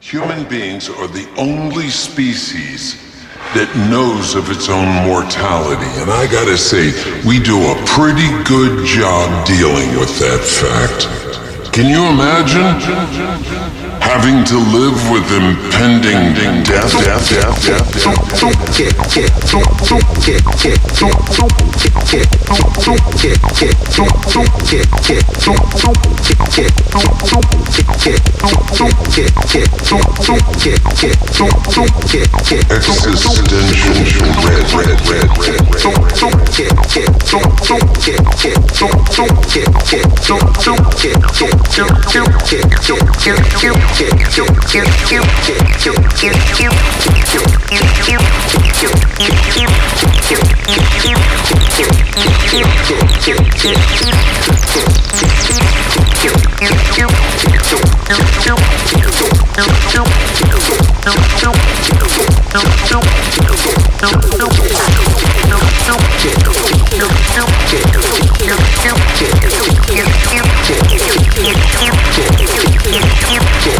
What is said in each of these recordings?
Human beings are the only species that knows of its own mortality. And I gotta say, we do a pretty good job dealing with that fact. Can you imagine? having to live with impending death, death, death, death, existential red, red, red, red, red. Yeah.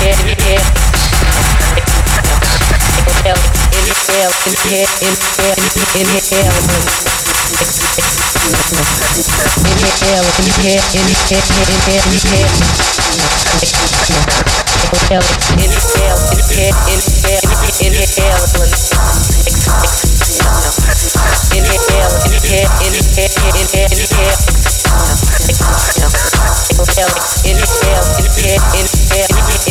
inhale, inhale, inhale, inhale.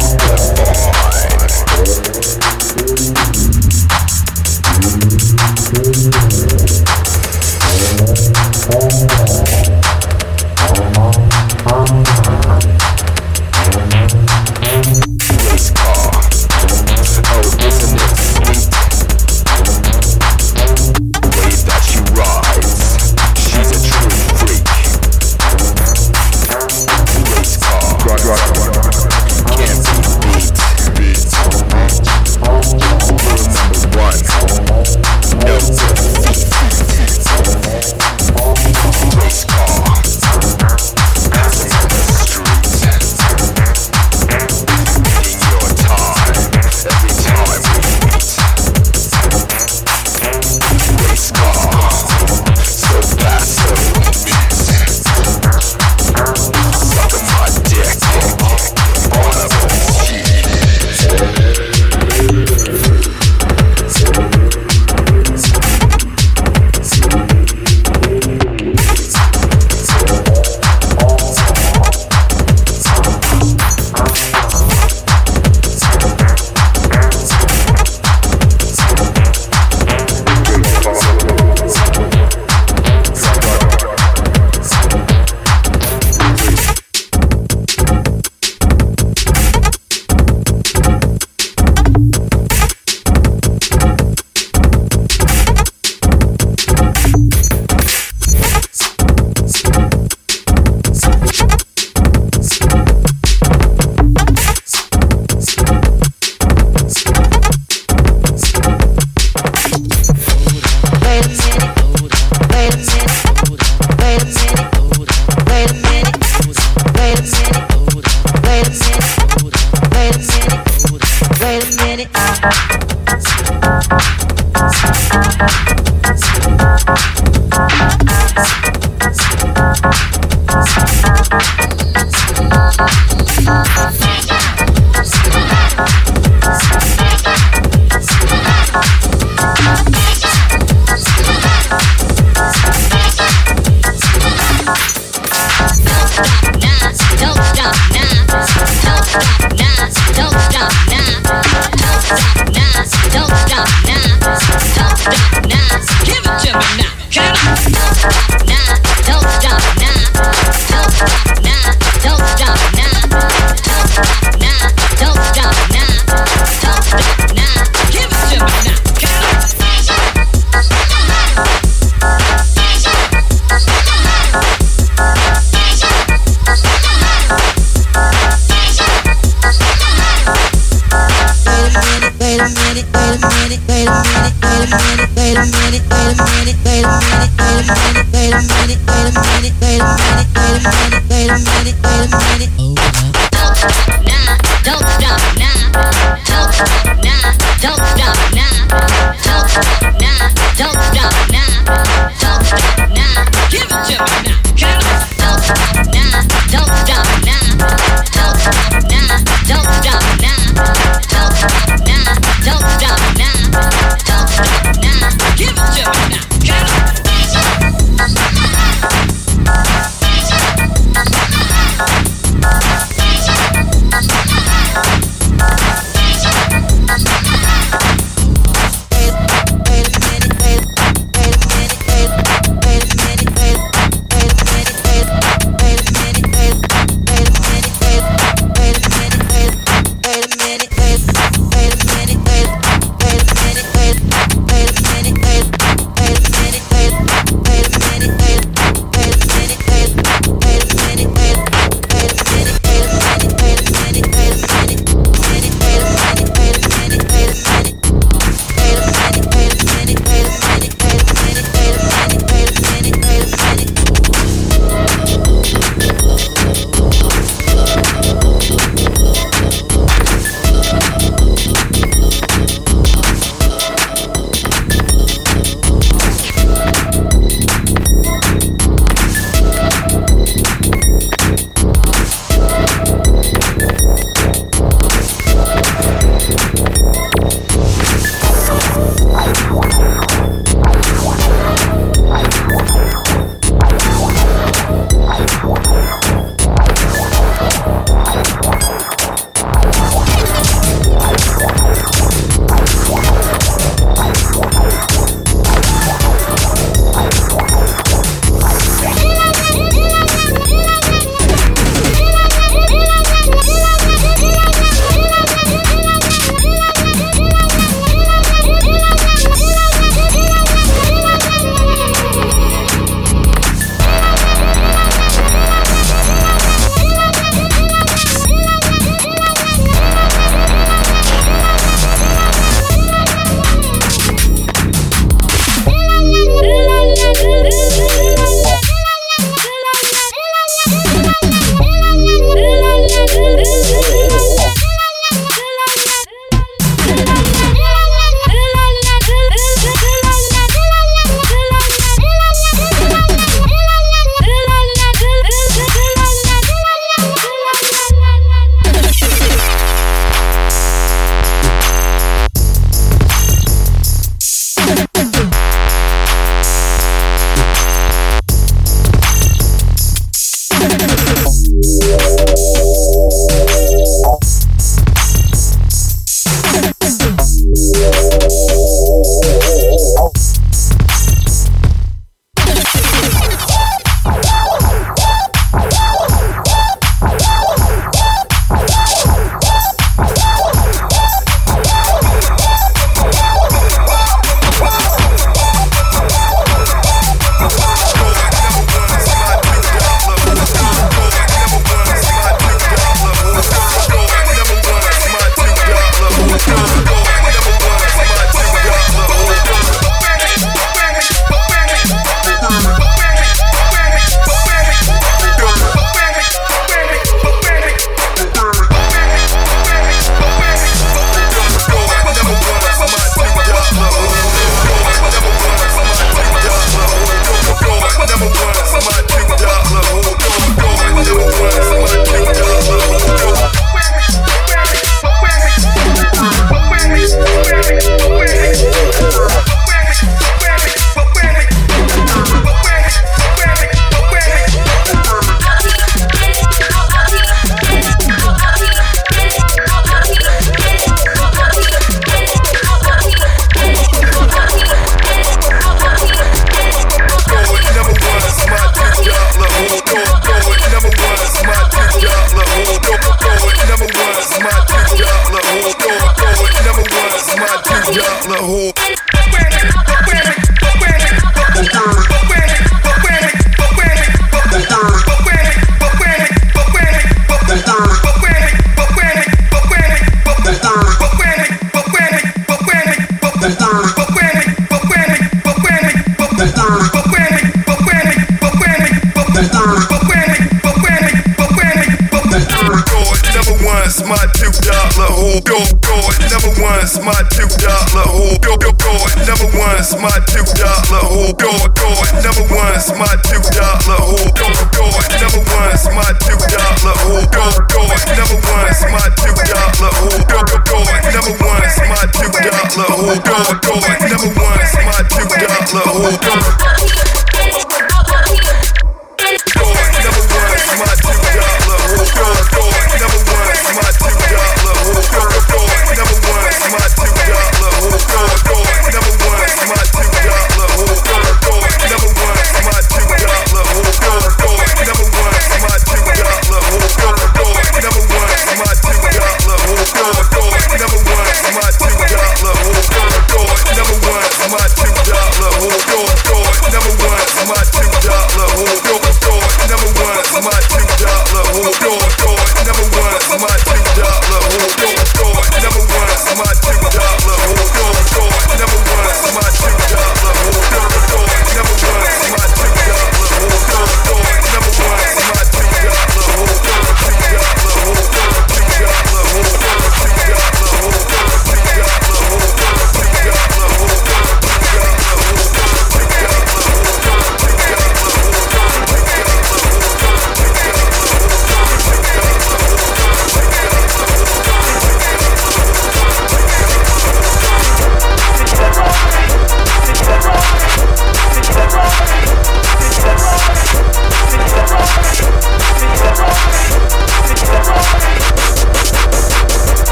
Mind.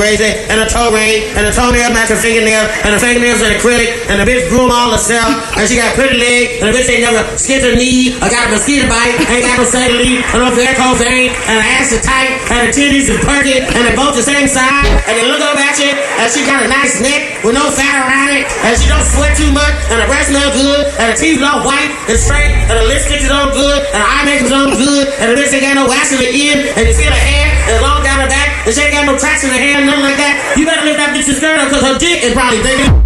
Chain, and and a toe ring, and a toenail match a fingernail, and the fingernails an acrylic, and the bitch groom all herself, and she got pretty legs, and the bitch ain't never skipped her knee, or got a mosquito bite, ain't got no cellulite, or no varicose vein, and her ass is tight, and her titties is perky, and they both the same size, and they look up at you, and she got a nice neck with no fat around it, and she don't sweat too much, and her breast smell good, and her teeth all white and straight, and her lipstick is all good, and her eye makeup's all good, and the bitch ain't no wax in the ear, and you see her hair, and long down her back, and she ain't got no tracks in her hair, nothing like that. You better lift that bitch's skirt up, cause her dick is probably bigger.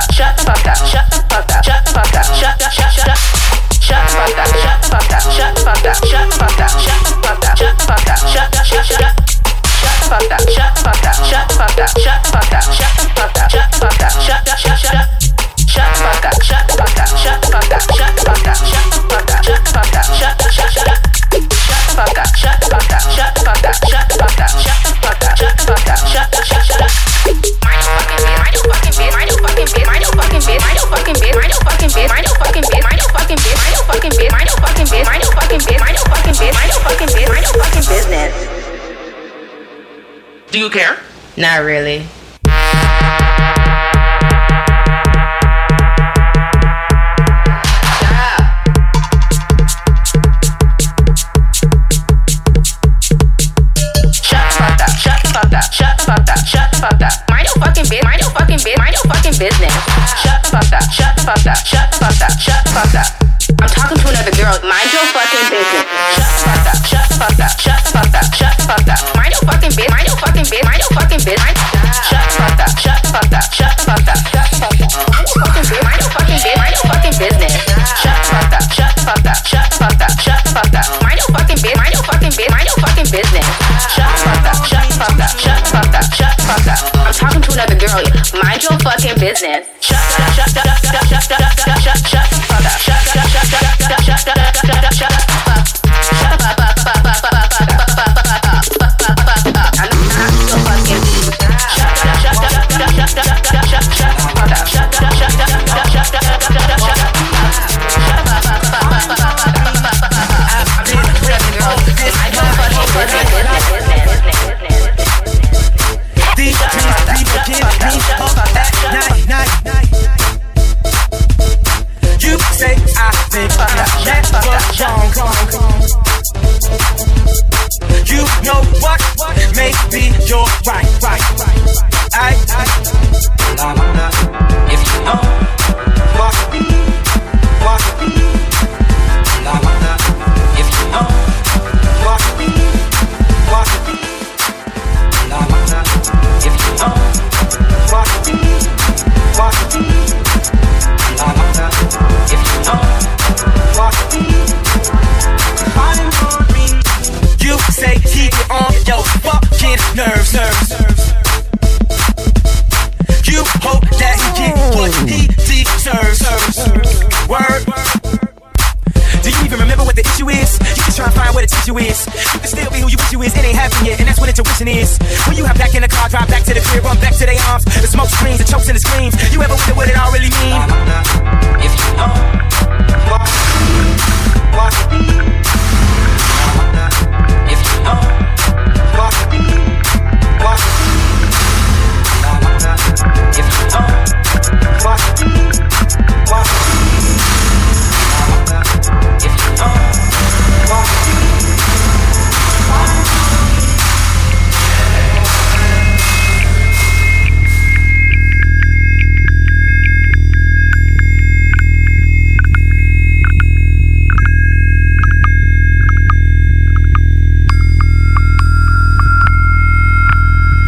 up. Shut the fuck up. Shut Do you care? Not really. Mind your fucking business. Mind your fucking business. Shut the fuck up. Shut the fuck up. Shut